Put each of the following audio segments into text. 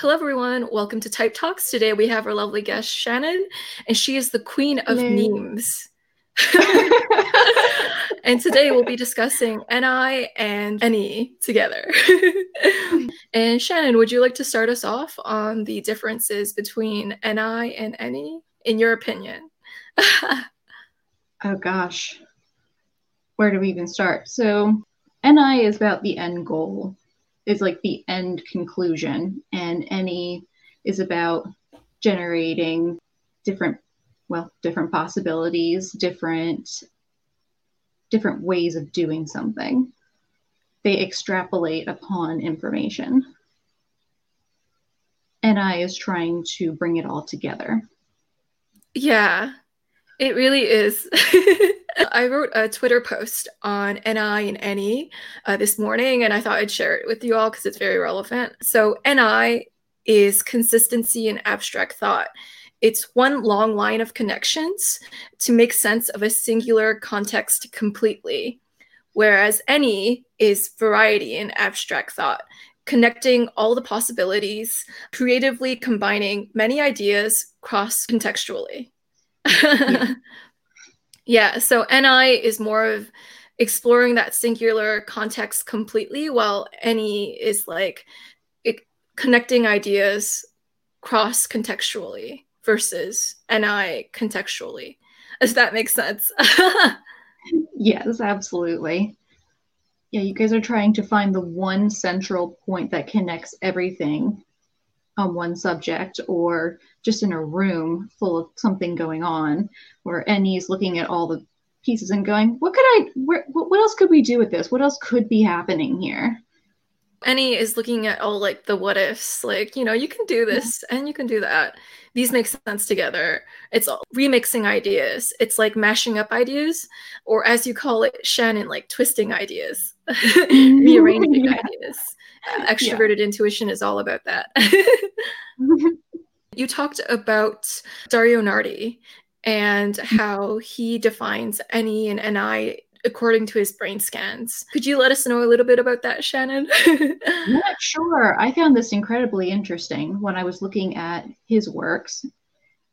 Hello, everyone. Welcome to Type Talks. Today we have our lovely guest, Shannon, and she is the queen of Hello. memes. and today we'll be discussing NI and NE together. and Shannon, would you like to start us off on the differences between NI and NE, in your opinion? oh, gosh. Where do we even start? So, NI is about the end goal is like the end conclusion, and NE is about generating different, well, different possibilities, different different ways of doing something. They extrapolate upon information. NI is trying to bring it all together. Yeah, it really is. I wrote a Twitter post on NI and NE uh, this morning, and I thought I'd share it with you all because it's very relevant. So, NI is consistency in abstract thought. It's one long line of connections to make sense of a singular context completely, whereas NE is variety in abstract thought, connecting all the possibilities, creatively combining many ideas cross contextually. yeah. Yeah, so NI is more of exploring that singular context completely, while NE is like it, connecting ideas cross contextually versus NI contextually. Does that make sense? yes, absolutely. Yeah, you guys are trying to find the one central point that connects everything on one subject or just in a room full of something going on where NE's looking at all the pieces and going, what could I, where, what else could we do with this? What else could be happening here? NE is looking at all like the what ifs, like, you know, you can do this yeah. and you can do that. These make sense together. It's all remixing ideas. It's like mashing up ideas, or as you call it, Shannon, like twisting ideas, rearranging yeah. ideas. Uh, extroverted yeah. intuition is all about that. you talked about Dario Nardi and mm-hmm. how he defines NE and NI according to his brain scans. Could you let us know a little bit about that, Shannon? yeah, sure. I found this incredibly interesting when I was looking at his works.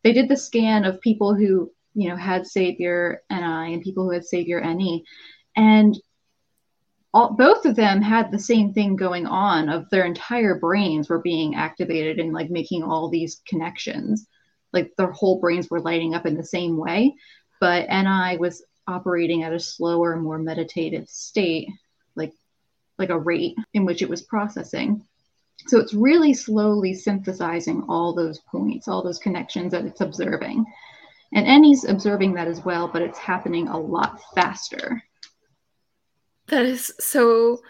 They did the scan of people who, you know, had Savior NI and people who had Savior NE. And all, both of them had the same thing going on of their entire brains were being activated and like making all these connections. Like their whole brains were lighting up in the same way. But ni was operating at a slower more meditative state like like a rate in which it was processing. So it's really slowly synthesizing all those points all those connections that it's observing. And NE's observing that as well but it's happening a lot faster that is so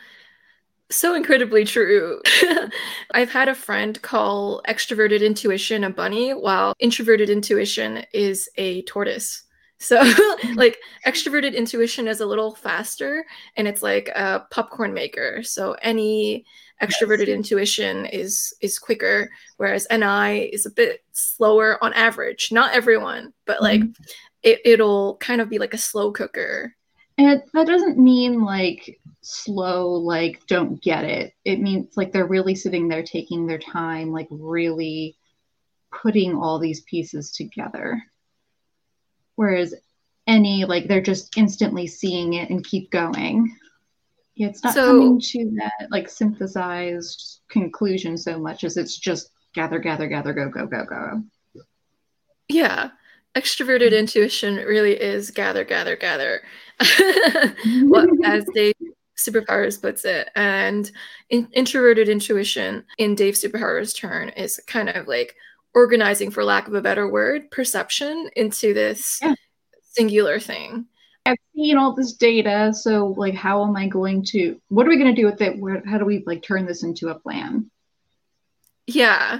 so incredibly true. I've had a friend call extroverted intuition a bunny while introverted intuition is a tortoise. So, like, extroverted intuition is a little faster and it's like a popcorn maker. So, NE extroverted yes. intuition is is quicker whereas NI is a bit slower on average. Not everyone, but like mm-hmm. it, it'll kind of be like a slow cooker and that doesn't mean like slow, like don't get it. It means like they're really sitting there taking their time, like really putting all these pieces together. Whereas NE, like they're just instantly seeing it and keep going. Yeah, it's not so, coming to that like synthesized conclusion so much as it's just gather, gather, gather, go, go, go, go. Yeah. Extroverted mm-hmm. intuition really is gather, gather, gather. what, as Dave Superpowers puts it. And in, introverted intuition in Dave Superpowers' turn is kind of like organizing, for lack of a better word, perception into this yeah. singular thing. I've seen all this data, so like, how am I going to? What are we going to do with it? Where, how do we like turn this into a plan? Yeah,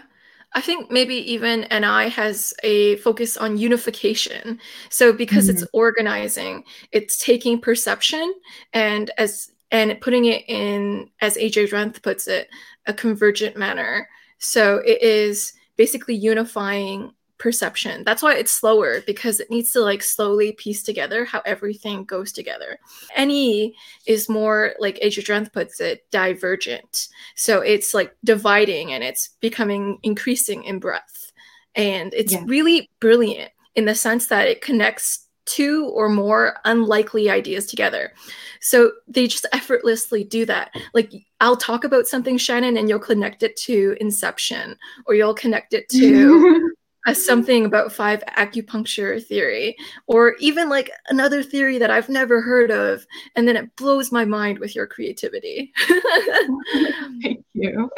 I think maybe even NI has a focus on unification. So because mm-hmm. it's organizing, it's taking perception and as and putting it in, as AJ Drenth puts it, a convergent manner. So it is basically unifying perception. That's why it's slower because it needs to like slowly piece together how everything goes together. NE is more like Adrian puts it, divergent. So it's like dividing and it's becoming increasing in breadth. And it's yeah. really brilliant in the sense that it connects two or more unlikely ideas together. So they just effortlessly do that. Like I'll talk about something, Shannon, and you'll connect it to Inception, or you'll connect it to a something about five acupuncture theory, or even like another theory that I've never heard of, and then it blows my mind with your creativity. Thank you.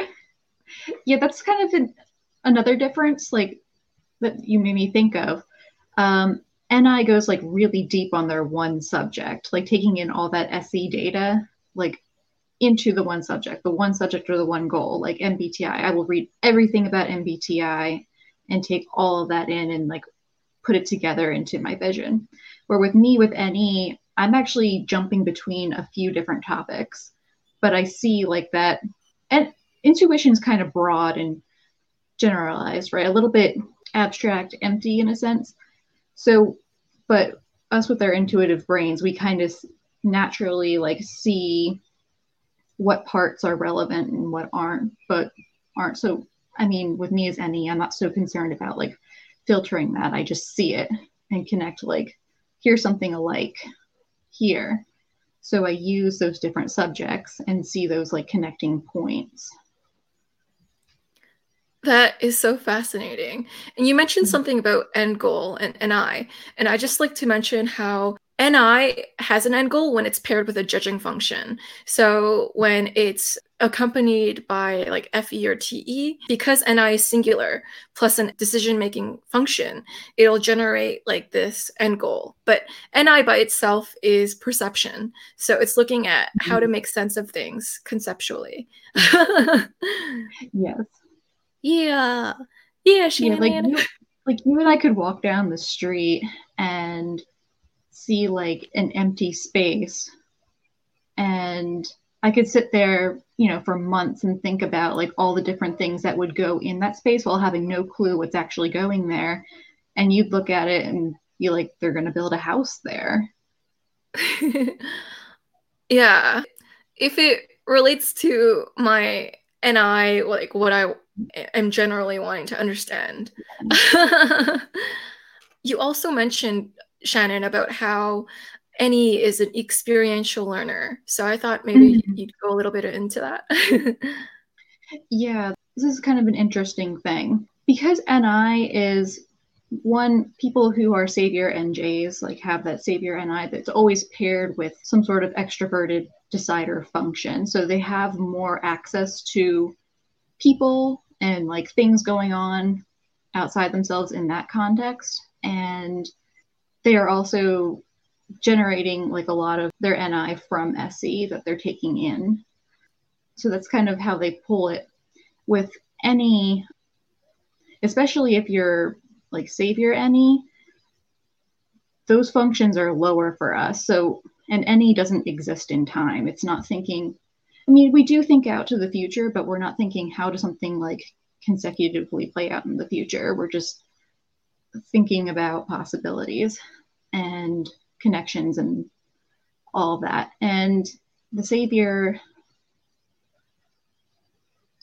Yeah, that's kind of an, another difference, like that you made me think of. Um, NI goes like really deep on their one subject, like taking in all that SE data, like into the one subject, the one subject or the one goal, like MBTI. I will read everything about MBTI and take all of that in and like put it together into my vision. Where with me, with NE, I'm actually jumping between a few different topics, but I see like that. And intuition is kind of broad and generalized, right? A little bit abstract, empty in a sense. So, but us with our intuitive brains, we kind of naturally like see what parts are relevant and what aren't, but aren't. So, I mean, with me as NE, I'm not so concerned about like filtering that. I just see it and connect like, here's something alike here. So I use those different subjects and see those like connecting points. That is so fascinating. And you mentioned mm-hmm. something about end goal and I. And I just like to mention how NI has an end goal when it's paired with a judging function. So when it's accompanied by like FE or TE, because NI is singular plus a decision making function, it'll generate like this end goal. But NI by itself is perception. So it's looking at how to mm-hmm. make sense of things conceptually. yes. Yeah. Yeah, she yeah, like you, like you and I could walk down the street and see like an empty space and I could sit there, you know, for months and think about like all the different things that would go in that space while having no clue what's actually going there. And you'd look at it and be like, they're going to build a house there. yeah. If it relates to my NI like what I am generally wanting to understand. Mm-hmm. you also mentioned Shannon about how NE is an experiential learner. So I thought maybe mm-hmm. you'd go a little bit into that. yeah, this is kind of an interesting thing because NI is one people who are savior NJs like have that savior NI that's always paired with some sort of extroverted decider function. So they have more access to people and like things going on outside themselves in that context. And they are also generating like a lot of their NI from SE that they're taking in. So that's kind of how they pull it. With NE, especially if you're like Savior NE, those functions are lower for us. So, and NE doesn't exist in time. It's not thinking, I mean, we do think out to the future, but we're not thinking how does something like consecutively play out in the future. We're just thinking about possibilities and connections and all that. And the Savior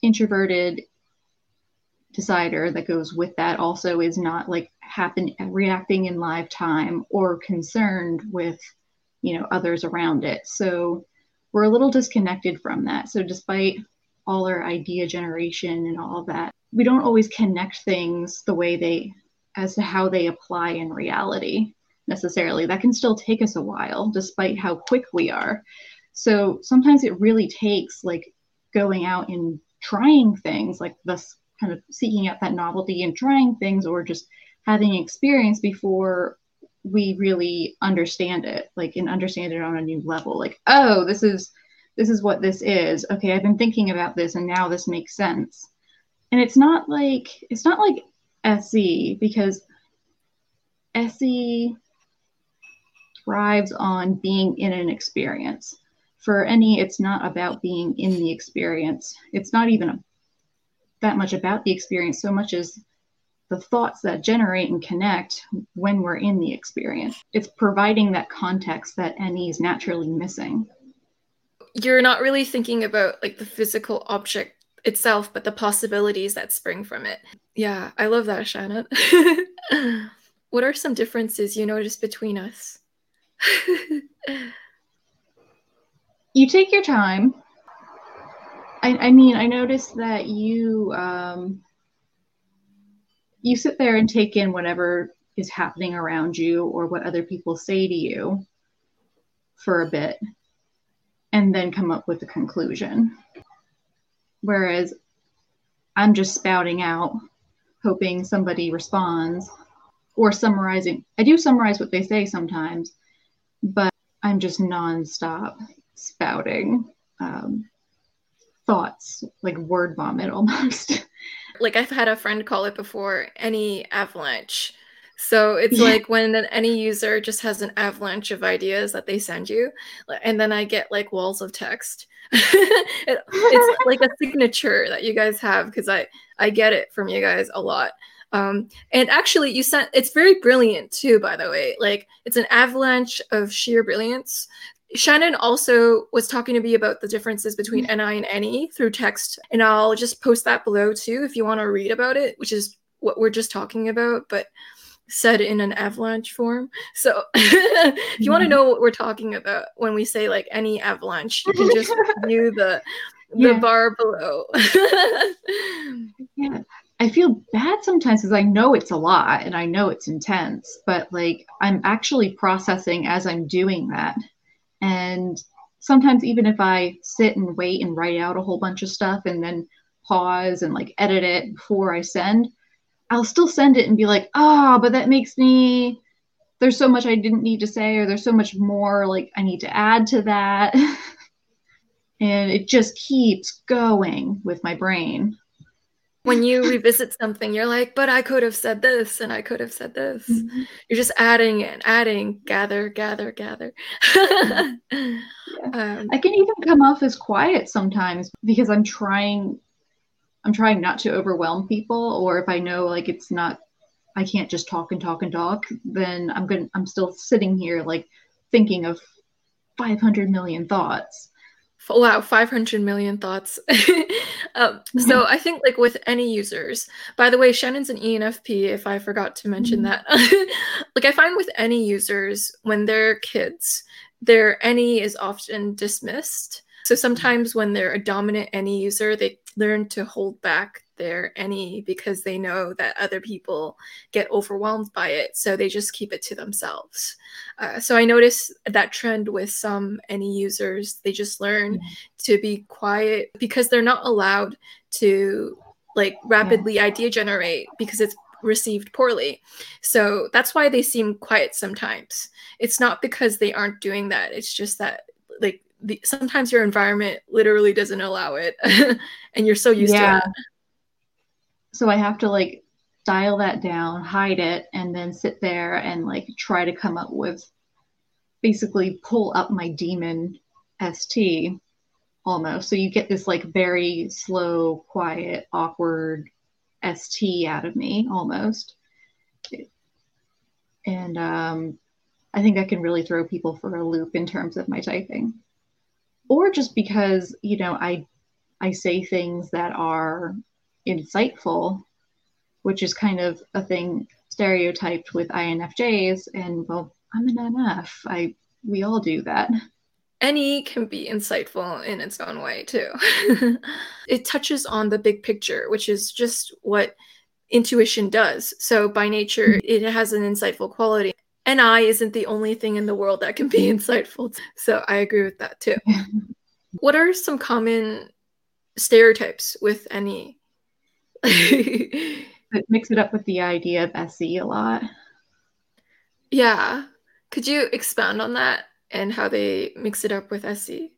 introverted decider that goes with that also is not like happen reacting in live time or concerned with you know others around it. So we're a little disconnected from that. So despite all our idea generation and all that we don't always connect things the way they as to how they apply in reality necessarily. That can still take us a while despite how quick we are. So sometimes it really takes like going out and trying things like this kind of seeking out that novelty and trying things or just having experience before we really understand it like and understand it on a new level. Like oh this is this is what this is. Okay i've been thinking about this and now this makes sense. And it's not like it's not like se because se thrives on being in an experience for NE, it's not about being in the experience it's not even a that much about the experience so much as the thoughts that generate and connect when we're in the experience. It's providing that context that NE is naturally missing. You're not really thinking about like the physical object itself, but the possibilities that spring from it. Yeah, I love that, Shannon. what are some differences you notice between us? You take your time. I, I mean, I noticed that you um, you sit there and take in whatever is happening around you or what other people say to you for a bit, and then come up with a conclusion. Whereas I'm just spouting out, hoping somebody responds or summarizing. I do summarize what they say sometimes, but I'm just nonstop spouting um, thoughts, like word vomit almost. like I've had a friend call it before NE avalanche. So it's yeah. like when NE user just has an avalanche of ideas that they send you, and then I get like walls of text. it, it's like a signature that you guys have because I I get it from you guys a lot. Um, and actually, you sent it's very brilliant too. By the way, like it's an avalanche of sheer brilliance. Shannon also was talking to me about the differences between mm-hmm. NI and NE through text, and I'll just post that below too if you want to read about it, which is what we're just talking about, but said in an avalanche form. So if you want to mm-hmm. know what we're talking about when we say like NE avalanche, you can just view the the yeah. bar below. yeah. I feel bad sometimes because I know it's a lot and I know it's intense, but like I'm actually processing as I'm doing that. And sometimes, even if I sit and wait and write out a whole bunch of stuff and then pause and like edit it before I send, I'll still send it and be like, oh, but that makes me, there's so much I didn't need to say, or there's so much more like I need to add to that. and it just keeps going with my brain when you revisit something, you're like, but I could have said this and I could have said this. Mm-hmm. You're just adding and adding, gather, gather, gather. yeah. um, I can even come off as quiet sometimes because I'm trying I'm trying not to overwhelm people or if I know like it's not I can't just talk and talk and talk, then I'm going to I'm still sitting here like thinking of 500 million thoughts wow 500 million thoughts. Um, so i think like with NE users by the way shannon's an enfp if i forgot to mention mm-hmm. that. Like i find with NE users when they're kids their NE is often dismissed. So sometimes when they're a dominant NE user they learn to hold back their NE because they know that other people get overwhelmed by it. So they just keep it to themselves. Uh, so I notice that trend with some NE users. They just learn mm-hmm. to be quiet because they're not allowed to like rapidly yeah. idea generate because it's received poorly. So that's why they seem quiet sometimes. It's not because they aren't doing that. It's just that like the, sometimes your environment literally doesn't allow it and you're so used yeah. to it so I have to like dial that down, hide it, and then sit there and like try to come up with basically pull up my demon ST almost. So you get this like very slow, quiet, awkward ST out of me almost. And um, I think I can really throw people for a loop in terms of my typing. Or just because, you know, I I say things that are insightful, which is kind of a thing stereotyped with INFJs. And well, I'm an NF. I we all do that. NE can be insightful in its own way too. it touches on the big picture, which is just what intuition does. So by nature, mm-hmm. it has an insightful quality. NI isn't the only thing in the world that can be insightful. So I agree with that too. what are some common stereotypes with NE? mix it up with the idea of SE a lot. Yeah. Could you expand on that and how they mix it up with SE?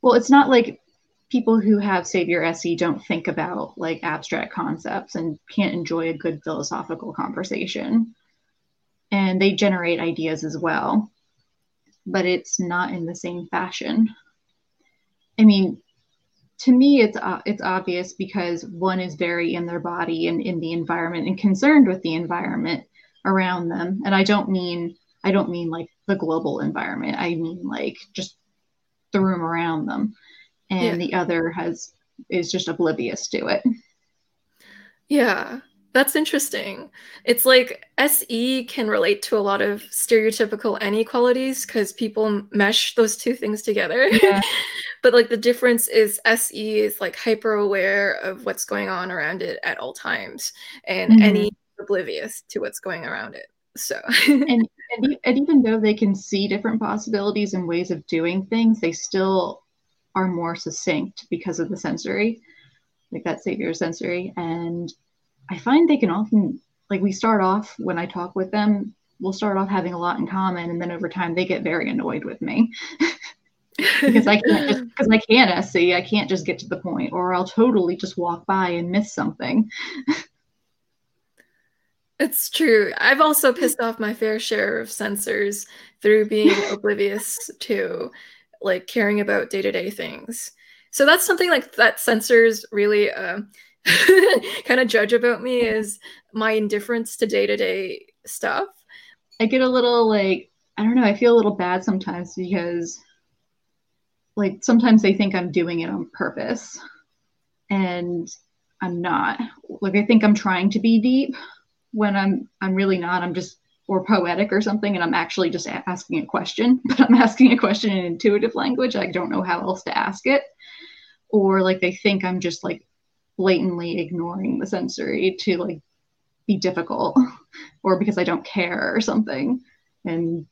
Well, it's not like people who have Savior SE don't think about like abstract concepts and can't enjoy a good philosophical conversation. And they generate ideas as well, but it's not in the same fashion. I mean, to me it's uh, it's obvious because one is very in their body and in the environment and concerned with the environment around them. And i don't mean i don't mean like the global environment. I mean like just the room around them. And yeah. the other has is just oblivious to it. Yeah that's interesting. It's like SE can relate to a lot of stereotypical NE qualities because people mesh those two things together. Yeah. but like the difference is SE is like hyper aware of what's going on around it at all times, and mm-hmm. NE oblivious to what's going around it. So and, and and even though they can see different possibilities and ways of doing things, they still are more succinct because of the sensory, like that savior sensory and I find they can often like we start off when I talk with them, we'll start off having a lot in common, and then over time they get very annoyed with me. because I can't just because I can't SE, I can't just get to the point, or I'll totally just walk by and miss something. It's true. I've also pissed off my fair share of sensors through being oblivious to like caring about day-to-day things. So that's something like that sensors really uh, kind of judge about me is my indifference to day to day stuff. I get a little like, I don't know, I feel a little bad sometimes because like sometimes they think I'm doing it on purpose and I'm not. Like I think I'm trying to be deep when I'm I'm really not. I'm just or poetic or something and I'm actually just asking a question, but I'm asking a question in intuitive language. I don't know how else to ask it. Or like they think I'm just like blatantly ignoring the sensory to like be difficult or because I don't care or something. And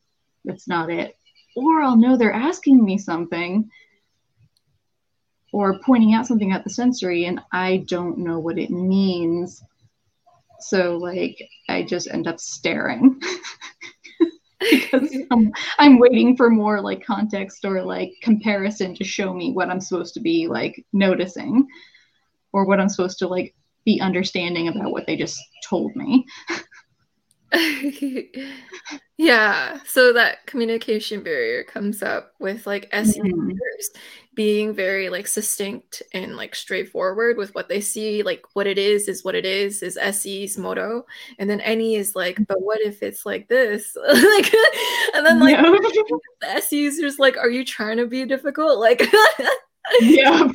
that's not it. Or I'll know they're asking me something or pointing out something at the sensory and I don't know what it means. So like I just end up staring. because I'm, I'm waiting for more like context or like comparison to show me what I'm supposed to be like noticing or what I'm supposed to like be understanding about what they just told me. yeah, so that communication barrier comes up with like SE mm-hmm. being very like succinct and like straightforward with what they see, like what it is is what it is is SE's motto, and then NE is like, but what if it's like this, like, and then like no. the SE users like, are you trying to be difficult, like? yeah,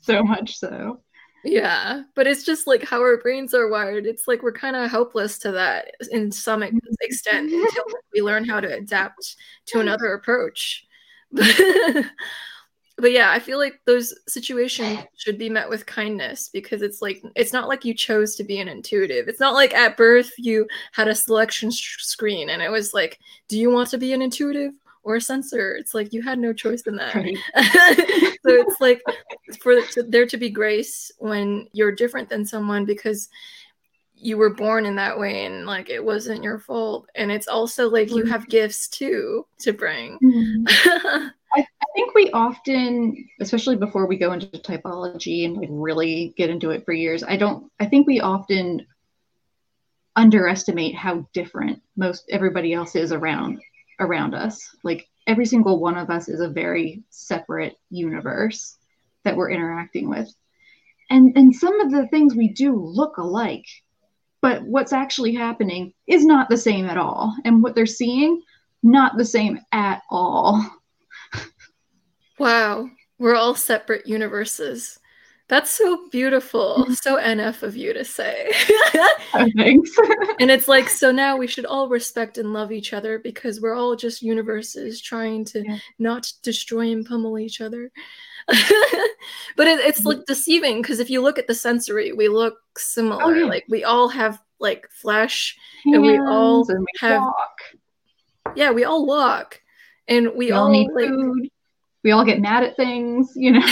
so much so. Yeah, but it's just like how our brains are wired. It's like we're kind of helpless to that in some mm-hmm. extent until we learn how to adapt to another approach. but yeah, I feel like those situations should be met with kindness because it's like it's not like you chose to be an intuitive. It's not like at birth you had a selection sh- screen and it was like, do you want to be an intuitive? Or a sensor. It's like you had no choice in that. Right. so it's like for there to be grace when you're different than someone because you were born in that way and like it wasn't your fault. And it's also like you have gifts too to bring. Mm-hmm. I, I think we often, especially before we go into typology and like really get into it for years, I don't, I think we often underestimate how different most everybody else is around around us. Like every single one of us is a very separate universe that we're interacting with. And and some of the things we do look alike, but what's actually happening is not the same at all. And what they're seeing, not the same at all. wow. We're all separate universes. That's so beautiful. Mm-hmm. So NF of you to say. oh, thanks. and it's like, so now we should all respect and love each other because we're all just universes trying to yeah. not destroy and pummel each other. but it, it's mm-hmm. like deceiving because if you look at the sensory, we look similar. Oh, yeah. Like we all have like flesh Hands and we all and we have. Walk. Yeah, we all walk. And we, we all, all, need like, food we all get mad at things, you know.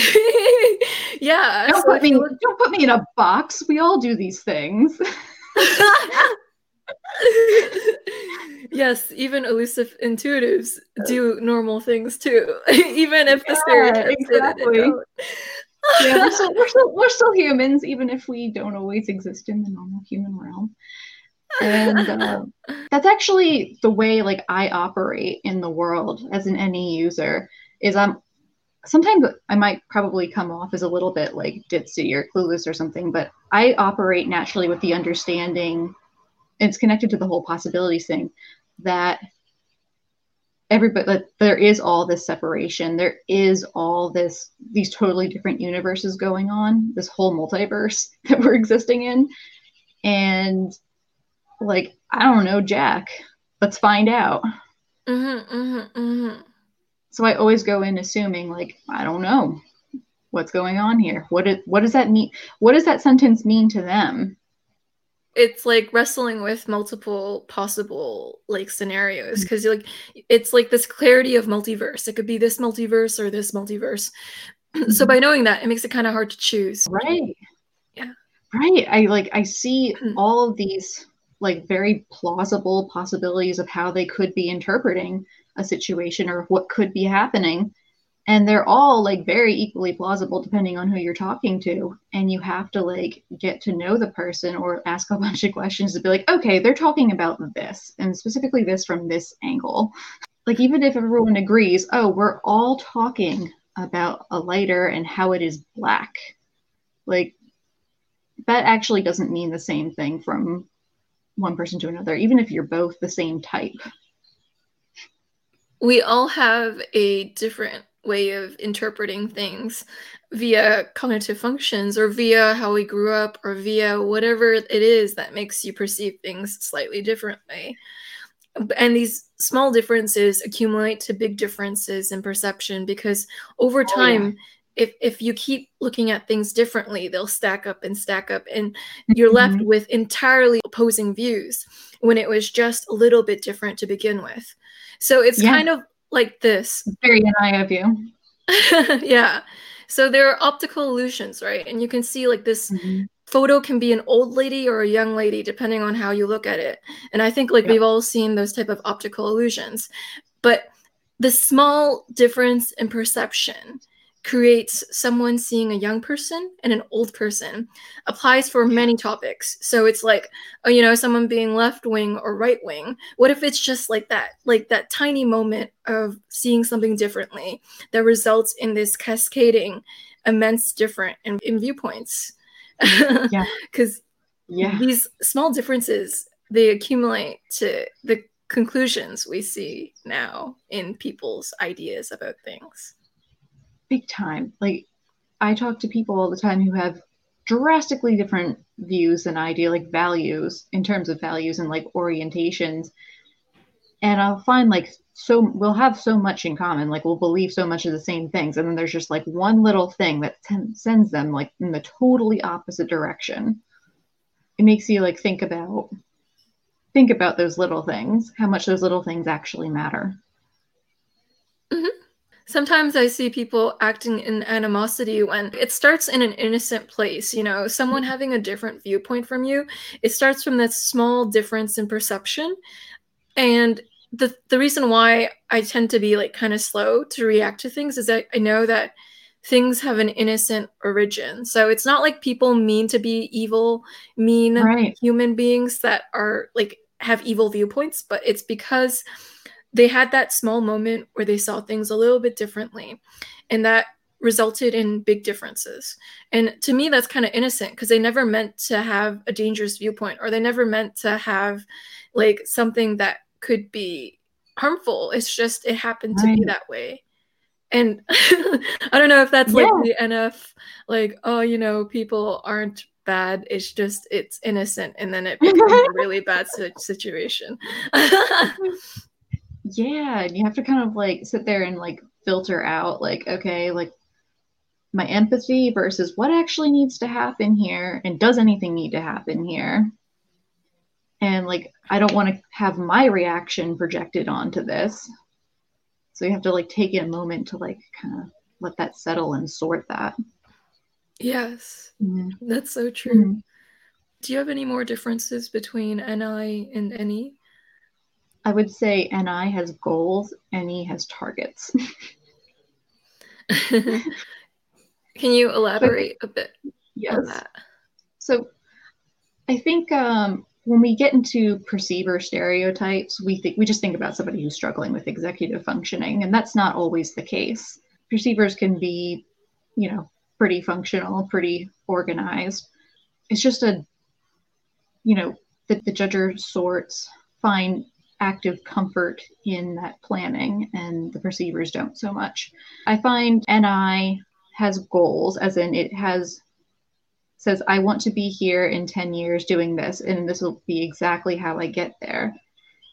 yeah. Don't, so put me, like... don't put me in a box. We all do these things. yes, even elusive intuitives do normal things too, even if the stereotypes exactly. yeah, we're still, we're, still, we're still humans, even if we don't always exist in the normal human realm. And uh, that's actually the way like I operate in the world as an NE user is I'm sometimes I might probably come off as a little bit like ditzy or clueless or something, but I operate naturally with the understanding, it's connected to the whole possibilities thing, that everybody that there is all this separation. There is all this these totally different universes going on this whole multiverse that we're existing in. And like i don't know jack let's find out. Mm-hmm, mm-hmm, mm-hmm. So i always go in assuming like i don't know what's going on here. What it, what does that mean? What does that sentence mean to them? It's like wrestling with multiple possible like scenarios. Because like it's like this clarity of multiverse. It could be this multiverse or this multiverse. Mm-hmm. so by knowing that it makes it kind of hard to choose. Right. Yeah. Right. I like i see mm-hmm. all of these like very plausible possibilities of how they could be interpreting a situation or what could be happening. And they're all like very equally plausible depending on who you're talking to. And you have to like get to know the person or ask a bunch of questions to be like okay they're talking about this and specifically this from this angle. Like even if everyone agrees oh we're all talking about a lighter and how it is black like that actually doesn't mean the same thing from one person to another even if you're both the same type we all have a different way of interpreting things via cognitive functions or via how we grew up or via whatever it is that makes you perceive things slightly differently. And these small differences accumulate to big differences in perception because over time, oh, yeah. If, if you keep looking at things differently, they'll stack up and stack up, and you're left mm-hmm. with entirely opposing views when it was just a little bit different to begin with. So it's yeah. kind of like this. Very NI of you. yeah. So there are optical illusions, right? And you can see like this mm-hmm. photo can be an old lady or a young lady depending on how you look at it. And I think like yeah. we've all seen those type of optical illusions. But the small difference in perception creates someone seeing a young person and an old person applies for many topics. So it's like oh, you know someone being left wing or right wing. What if it's just like that like that tiny moment of seeing something differently that results in this cascading immense different in, in viewpoints? Yeah. Because yeah. these small differences they accumulate to the conclusions we see now in people's ideas about things big time. Like I talk to people all the time who have drastically different views than I do, like values in terms of values and like orientations. And I'll find like so we'll have so much in common, like we'll believe so much of the same things, and then there's just like one little thing that sends them like in the totally opposite direction. It makes you like think about think about those little things, how much those little things actually matter. Mm-hmm. Sometimes I see people acting in animosity when it starts in an innocent place, you know, someone mm-hmm. having a different viewpoint from you. It starts from that small difference in perception. And the the reason why I tend to be like kind of slow to react to things is that I know that things have an innocent origin. So it's not like people mean to be evil, mean right. human beings that are like have evil viewpoints, but it's because they had that small moment where they saw things a little bit differently and that resulted in big differences. And to me that's kind of innocent because they never meant to have a dangerous viewpoint or they never meant to have like something that could be harmful. It's just it happened to be that way. And i don't know if that's yeah. like the nf like oh you know people aren't bad. It's just it's innocent and then it becomes a really bad situation yeah and you have to kind of like sit there and like filter out like okay like my empathy versus what actually needs to happen here and does anything need to happen here? And like i don't want to have my reaction projected onto this. So you have to like take a moment to like kind of let that settle and sort that. Yes. Mm-hmm. that's so true. Mm-hmm. do you have any more differences between ni and NE I would say NI has goals, NE has targets. Can you elaborate a bit yes. on that? So I think um, when we get into perceiver stereotypes, we think we just think about somebody who's struggling with executive functioning, and that's not always the case. perceivers can be, you know, pretty functional, pretty organized. It's just a, you know, that the judger sorts find active comfort in that planning and the perceivers don't so much. I find NI has goals, as in it has says, I want to be here in 10 years doing this, and this will be exactly how I get there.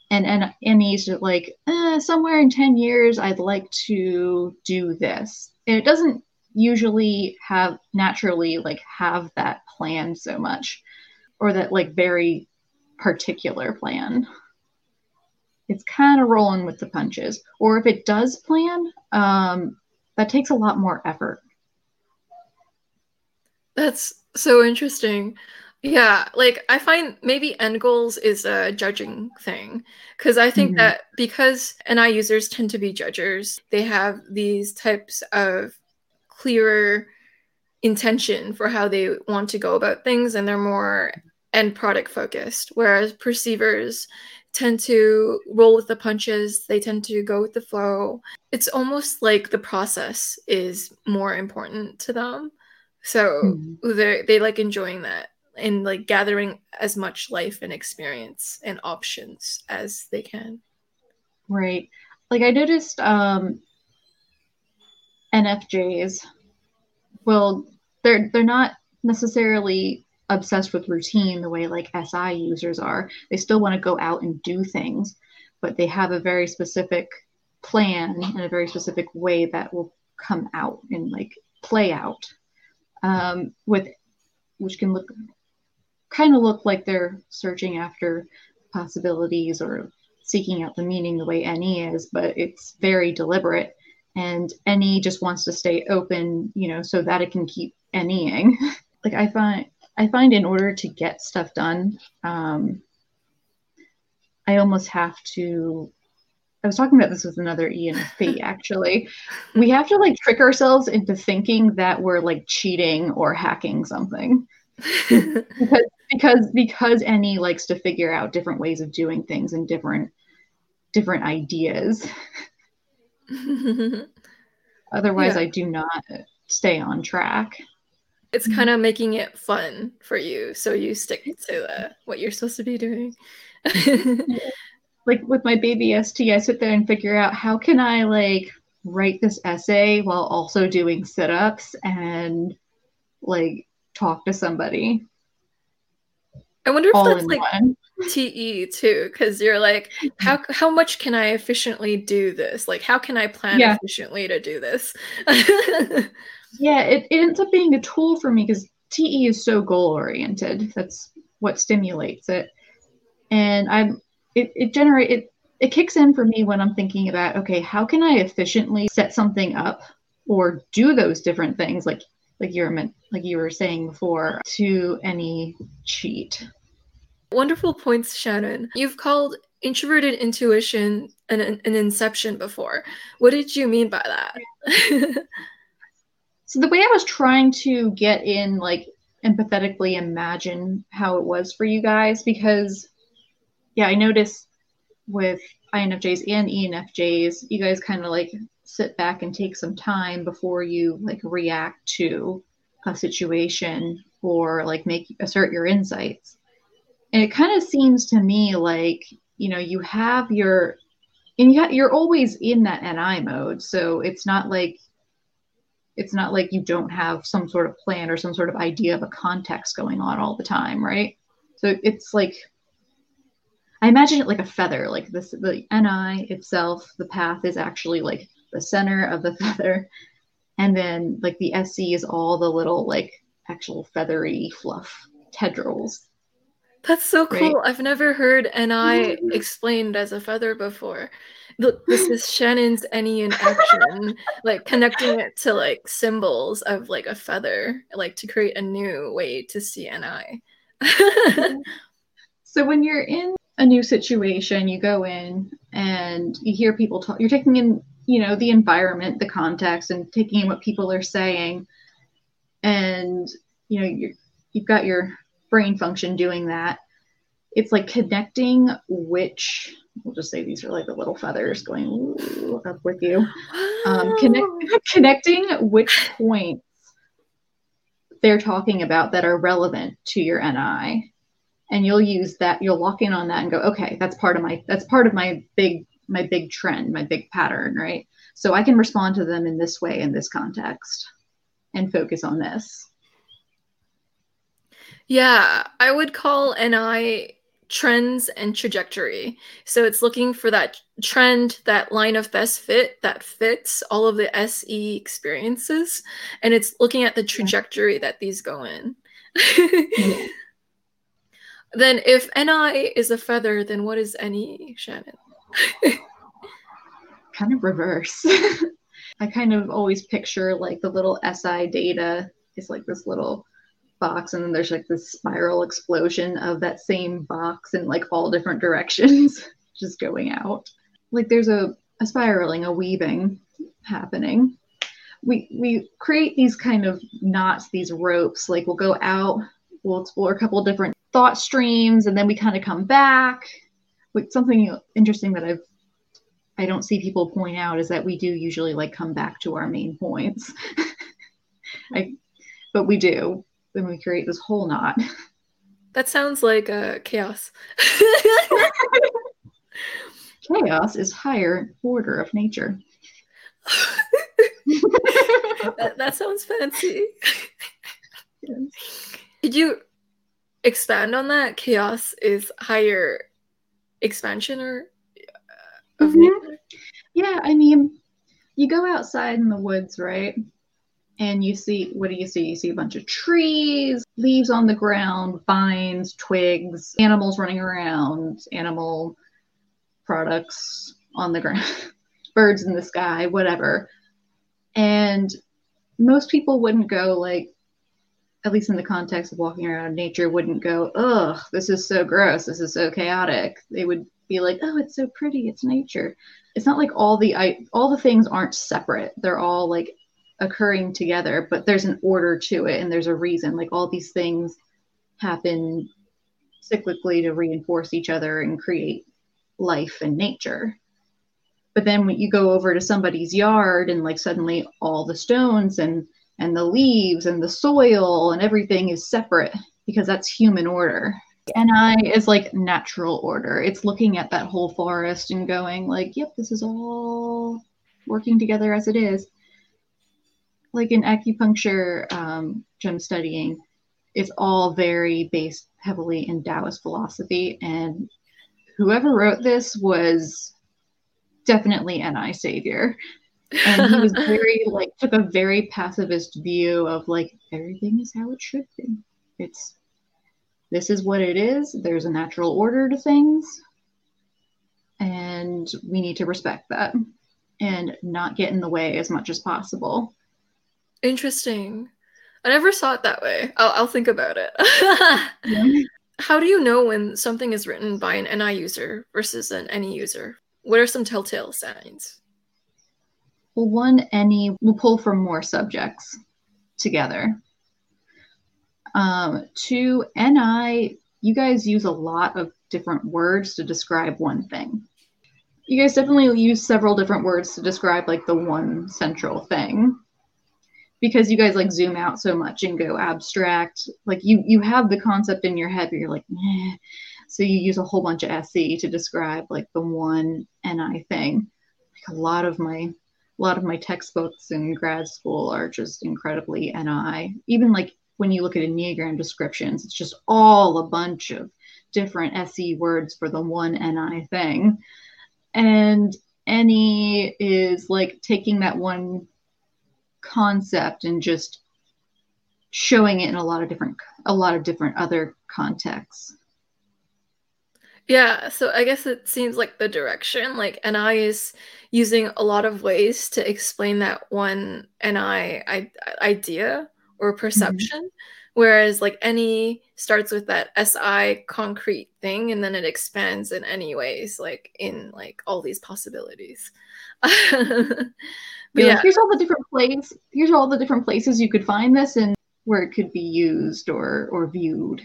And and NE's like, eh, somewhere in 10 years, I'd like to do this. And it doesn't usually have naturally like have that plan so much or that like very particular plan it's kind of rolling with the punches. Or if it does plan, um, that takes a lot more effort. That's so interesting. Yeah, like I find maybe end goals is a judging thing because I think mm-hmm. that because NI users tend to be judgers, they have these types of clearer intention for how they want to go about things and they're more end product focused whereas perceivers tend to roll with the punches. They tend to go with the flow. It's almost like the process is more important to them. So mm-hmm. they they like enjoying that and like gathering as much life and experience and options as they can. Right. Like i noticed um nfjs well they're they're not necessarily obsessed with routine the way like SI users are. They still want to go out and do things, but they have a very specific plan and a very specific way that will come out and like play out um, with which can look kind of look like they're searching after possibilities or seeking out the meaning the way NE is, but it's very deliberate. And NE just wants to stay open, you know, so that it can keep NEing. like I find I find in order to get stuff done, um, I almost have to. I was talking about this with another ENFP actually. we have to like trick ourselves into thinking that we're like cheating or hacking something. because because because NE likes to figure out different ways of doing things and different different ideas. Otherwise, yeah. I do not stay on track it's kind of making it fun for you so you stick to uh, what you're supposed to be doing. Like with my baby st i sit there and figure out how can i like write this essay while also doing sit-ups and like talk to somebody. I wonder if All that's like one. te too because you're like how how much can i efficiently do this? Like how can i plan yeah. efficiently to do this yeah, it, it ends up being a tool for me because TE is so goal oriented. That's what stimulates it. And I'm it, it generate it it kicks in for me when I'm thinking about okay, how can I efficiently set something up or do those different things like like you're meant like you were saying before to NE cheat. Wonderful points, Shannon. You've called introverted intuition an, an inception before. What did you mean by that? So the way I was trying to get in, like, empathetically imagine how it was for you guys, because, yeah, I noticed with INFJs and ENFJs, you guys kind of like sit back and take some time before you like react to a situation or like make assert your insights. And it kind of seems to me like, you know, you have your and you you're always in that NI mode. So it's not like it's not like you don't have some sort of plan or some sort of idea of a context going on all the time, right? So it's like I imagine it like a feather, like this the NI itself, the path is actually like the center of the feather. And then like the SE is all the little like actual feathery fluff tendrils. That's so cool. Right? I've never heard NI explained as a feather before look, this is Shannon's NE in action, like connecting it to like symbols of like a feather, like to create a new way to see NI. so when you're in a new situation, you go in and you hear people talk, you're taking in, you know, the environment, the context, and taking in what people are saying. And, you know, you're, you've got your brain function doing that it's like connecting which we'll just say these are like the little feathers going up with you. Um, connect, connecting which points they're talking about that are relevant to your NI. And you'll use that, you'll lock in on that and go, okay, that's part of my, that's part of my big, my big trend, my big pattern, right? So I can respond to them in this way, in this context, and focus on this. Yeah, I would call NI trends and trajectory. So it's looking for that trend, that line of best fit that fits all of the SE experiences. And it's looking at the trajectory that these go in. then if NI is a feather, then what is NE, Shannon? kind of reverse. I kind of always picture like the little SI data is like this little box and then there's like this spiral explosion of that same box in like all different directions just going out. Like there's a, a spiraling a weaving happening. We we create these kind of knots these ropes like we'll go out we'll explore a couple different thought streams and then we kind of come back. Like something interesting that i've i don't see people point out is that we do usually like come back to our main points. I, but we do then we create this whole knot. That sounds like uh, chaos. chaos is higher order of nature. that, that, sounds fancy. Yes. Could you expand on that? Chaos is higher expansion or uh, of mm-hmm. nature? Yeah, I mean, you go outside in the woods, right? And you see what do you see? You see a bunch of trees, leaves on the ground, vines, twigs, animals running around, animal products on the ground, birds in the sky, whatever. And most people wouldn't go like at least in the context of walking around nature wouldn't go, "Ugh, this is so gross. This is so chaotic." They would be like, "Oh, it's so pretty. It's nature." It's not like all the I, all the things aren't separate. They're all like occurring together, but there's an order to it and there's a reason. Like all these things happen cyclically to reinforce each other and create life and nature. But then when you go over to somebody's yard and like suddenly all the stones and and the leaves and the soil and everything is separate because that's human order. NI is like natural order. It's looking at that whole forest and going like, yep, this is all working together as it is like in acupuncture, um, which I'm studying, it's all very based heavily in Taoist philosophy. And whoever wrote this was definitely NI savior. And he was very like took a very pacifist view of like everything is how it should be. It's this is what it is. There's a natural order to things. And we need to respect that and not get in the way as much as possible. Interesting. I never saw it that way. I'll, I'll think about it. yeah. How do you know when something is written by an NI user versus an NE user? What are some telltale signs? Well, one NE will pull from more subjects together. Um, two, NI, you guys use a lot of different words to describe one thing. You guys definitely use several different words to describe like the one central thing because you guys like zoom out so much and go abstract like you you have the concept in your head but you're like Meh. so you use a whole bunch of se to describe like the one ni thing. Like a lot of my a lot of my textbooks in grad school are just incredibly ni even like when you look at enneagram descriptions it's just all a bunch of different se words for the one ni thing. And NE is like taking that one concept and just showing it in a lot of different a lot of different other contexts yeah so i guess it seems like the direction like ni is using a lot of ways to explain that one ni I- idea or perception mm-hmm. Whereas like NE starts with that si concrete thing and then it expands in any ways like in like all these possibilities yeah. Like, here's all the different places. Here's all the different places you could find this and where it could be used or or viewed.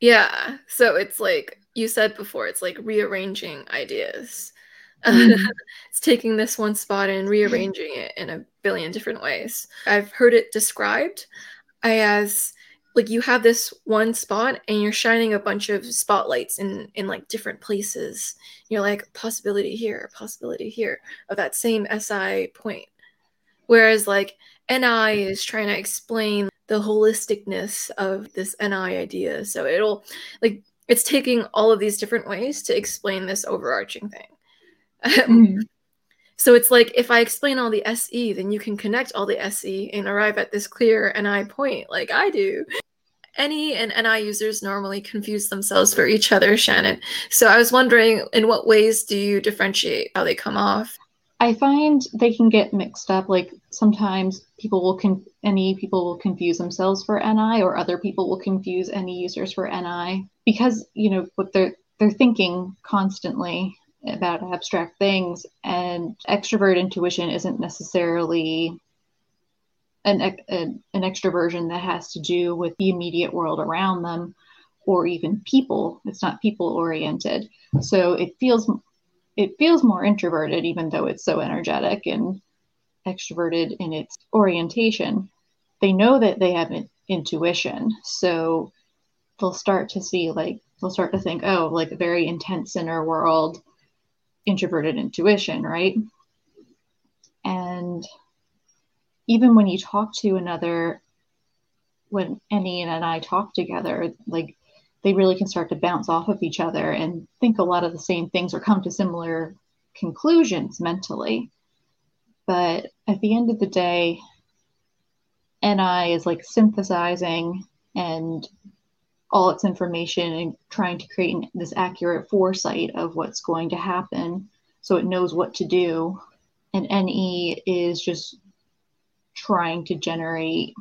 Yeah. So it's like you said before, it's like rearranging ideas. Mm-hmm. it's taking this one spot and rearranging it in a billion different ways. I've heard it described as like you have this one spot and you're shining a bunch of spotlights in in like different places. You're like possibility here, possibility here of that same SI point. Whereas like NI is trying to explain the holisticness of this NI idea. So it'll like it's taking all of these different ways to explain this overarching thing. Mm-hmm. So it's like if I explain all the SE, then you can connect all the SE and arrive at this clear NI point, like I do. NE and NI users normally confuse themselves for each other, Shannon. So I was wondering, in what ways do you differentiate how they come off? I find they can get mixed up. Like sometimes people will con- NE people will confuse themselves for NI, or other people will confuse NE users for NI because you know what they're they're thinking constantly about abstract things, and extrovert intuition isn't necessarily an, an, an extroversion that has to do with the immediate world around them or even people. It's not people oriented. So it feels it feels more introverted, even though it's so energetic and extroverted in its orientation. They know that they have intuition, so they'll start to see like they'll start to think, oh, like a very intense inner world, introverted intuition, right? And even when you talk to another, when NE and I talk together, like they really can start to bounce off of each other and think a lot of the same things or come to similar conclusions mentally. But at the end of the day, NI is like synthesizing and all its information and trying to create this accurate foresight of what's going to happen so it knows what to do. And NE is just trying to generate,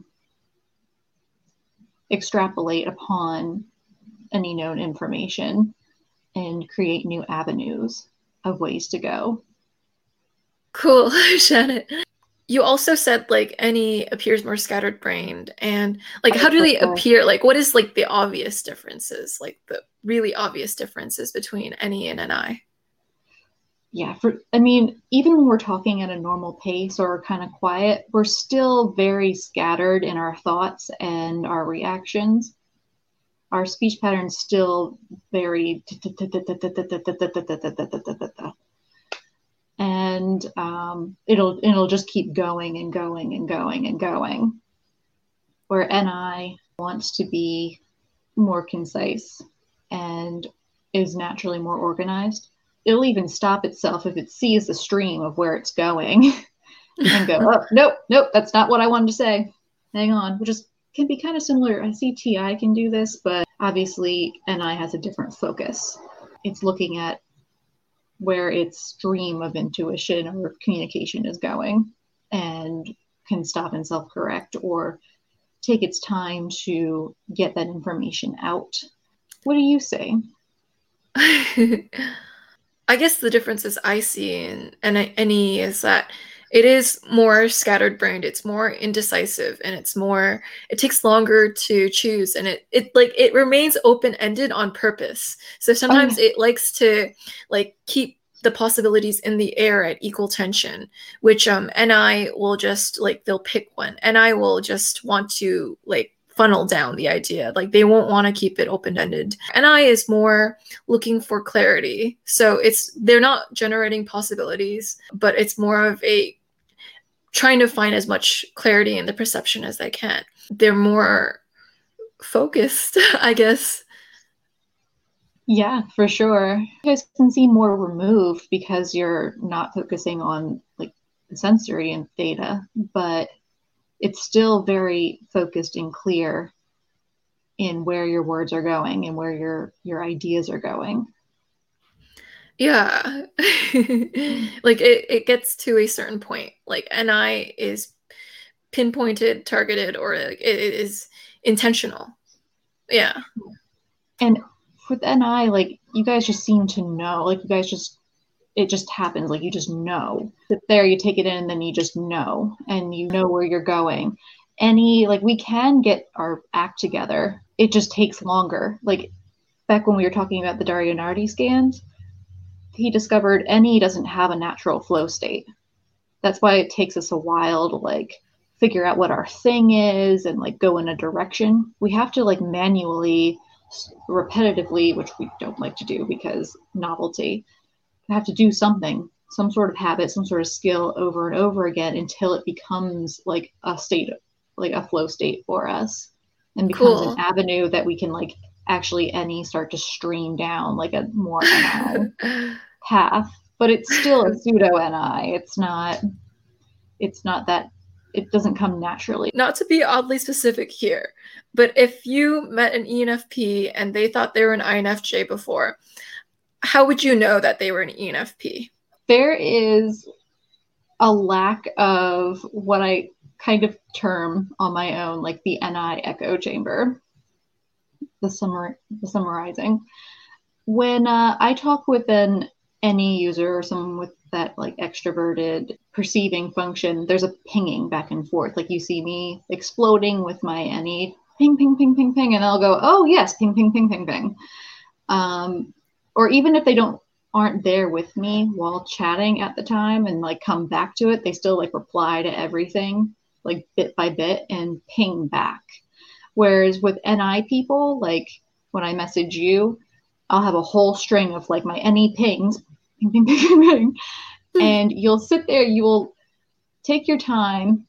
extrapolate upon any known information and create new avenues of ways to go. Cool, Shannon. You also said like NE appears more scattered brained and like how do they appear? Like what is like the obvious differences, like the really obvious differences between NE and NI yeah for i mean even when we're talking at a normal pace or kind of quiet we're still very scattered in our thoughts and our reactions our speech patterns still very and um, it'll it'll just keep going and going and going and going where ni wants to be more concise and is naturally more organized it'll even stop itself if it sees the stream of where it's going and go, oh, nope, nope, that's not what I wanted to say. Hang on, which is can be kind of similar. I see TI can do this, but obviously NI has a different focus. It's looking at where its stream of intuition or communication is going and can stop and self correct or take its time to get that information out. What do you say? I guess the differences I see in NE is that it is more scattered brained. It's more indecisive and it's more it takes longer to choose and it it like it remains open ended on purpose. So sometimes it likes to like keep the possibilities in the air at equal tension which um NI will just like they'll pick one. NI will just want to like funnel down the idea. Like they won't want to keep it open ended. NI is more looking for clarity. So it's they're not generating possibilities, but it's more of a trying to find as much clarity in the perception as they can. They're more focused, I guess. Yeah, for sure. You guys can see more removed because you're not focusing on like sensory and data, but it's still very focused and clear in where your words are going and where your your ideas are going. Yeah. Like it, it gets to a certain point. Like ni is pinpointed targeted or it is intentional. Yeah. And with ni like you guys just seem to know like you guys just it just happens like you just know that there you take it in and then you just know and you know where you're going NE like we can get our act together. It just takes longer. Like back when we were talking about the Dario Nardi scans, he discovered NE doesn't have a natural flow state. That's why it takes us a while to like figure out what our thing is and like go in a direction. We have to like manually, repetitively, which we don't like to do because novelty, have to do something, some sort of habit, some sort of skill over and over again until it becomes like a state, like a flow state for us and becomes cool. an avenue that we can like actually NE start to stream down like a more NI path. But it's still a pseudo NI. It's not it's not that it doesn't come naturally. Not to be oddly specific here, but if you met an ENFP and they thought they were an INFJ before, how would you know that they were an ENFP? There is a lack of what I kind of term on my own like the NI echo chamber. The summary the summarizing. When uh, I talk with an NE user or someone with that like extroverted perceiving function, there's a pinging back and forth. Like you see me exploding with my NE ping, ping, ping, ping, ping, and I'll go, oh yes, ping, ping, ping, ping, ping. Um, or even if they don't aren't there with me while chatting at the time and like come back to it, they still like reply to everything like bit by bit and ping back. Whereas with NI people, like when I message you, I'll have a whole string of like my NE pings ping, ping, ping, ping, hmm. and you'll sit there, you will take your time,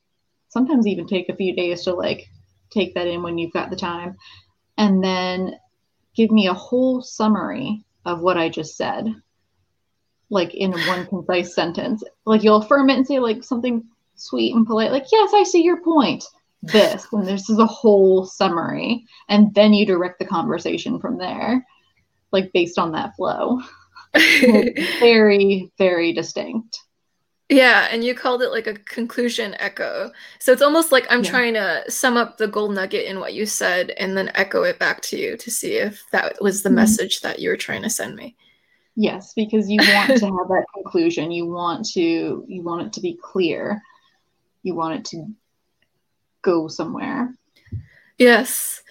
sometimes even take a few days to like take that in when you've got the time, and then give me a whole summary of what I just said, like in one concise sentence. Like you'll affirm it and say like something sweet and polite, like, yes, I see your point. This, and this is a whole summary. And then you direct the conversation from there, like based on that flow. very, very distinct. Yeah, and you called it like a conclusion echo. So it's almost like I'm yeah. trying to sum up the gold nugget in what you said and then echo it back to you to see if that was the mm-hmm. message that you were trying to send me. Yes, because you want to have that conclusion. You want to you want it to be clear. You want it to go somewhere. Yes.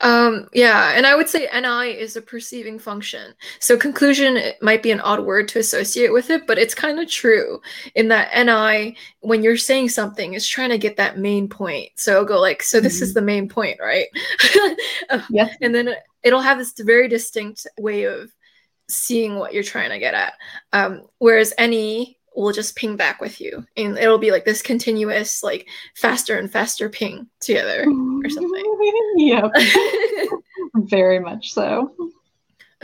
Um, yeah, and I would say NI is a perceiving function. So conclusion might be an odd word to associate with it, but it's kind of true in that NI, when you're saying something, is trying to get that main point. So it'll go like, so this mm-hmm. is the main point, right? yeah. And then it'll have this very distinct way of seeing what you're trying to get at. Um, whereas NE will just ping back with you. And it'll be like this continuous like faster and faster ping together or something. Yep. Very much so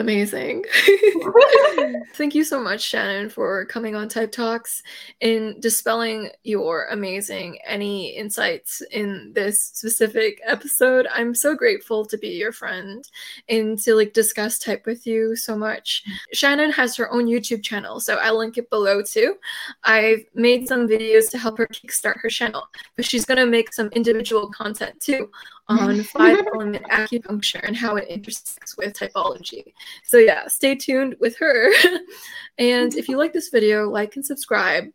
Amazing. Thank you so much, Shannon, for coming on Type Talks and dispelling your amazing NE insights in this specific episode. I'm so grateful to be your friend and to like discuss type with you so much. Shannon has her own YouTube channel, so I'll link it below too. I've made some videos to help her kickstart her channel, but she's gonna make some individual content too on five element acupuncture and how it intersects with typology. So, yeah, stay tuned with her. and if you like this video, like and subscribe.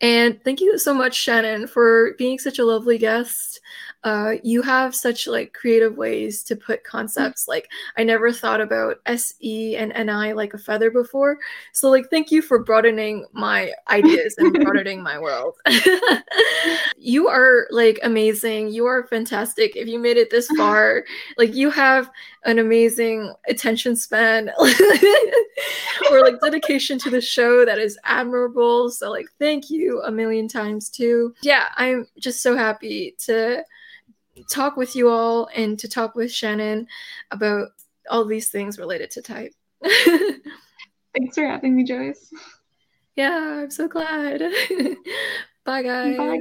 And thank you so much, Shannon, for being such a lovely guest. Uh, you have such like creative ways to put concepts like i never thought about se and ni like a feather before. So like thank you for broadening my ideas and broadening my world. You are like amazing. You are fantastic. If you made it this far like you have an amazing attention span or like dedication to the show that is admirable. So like thank you a million times too yeah i'm just so happy to talk with you all and to talk with Shannon about all these things related to type. Thanks for having me, Joyce. Yeah, I'm so glad. Bye, guys. Bye.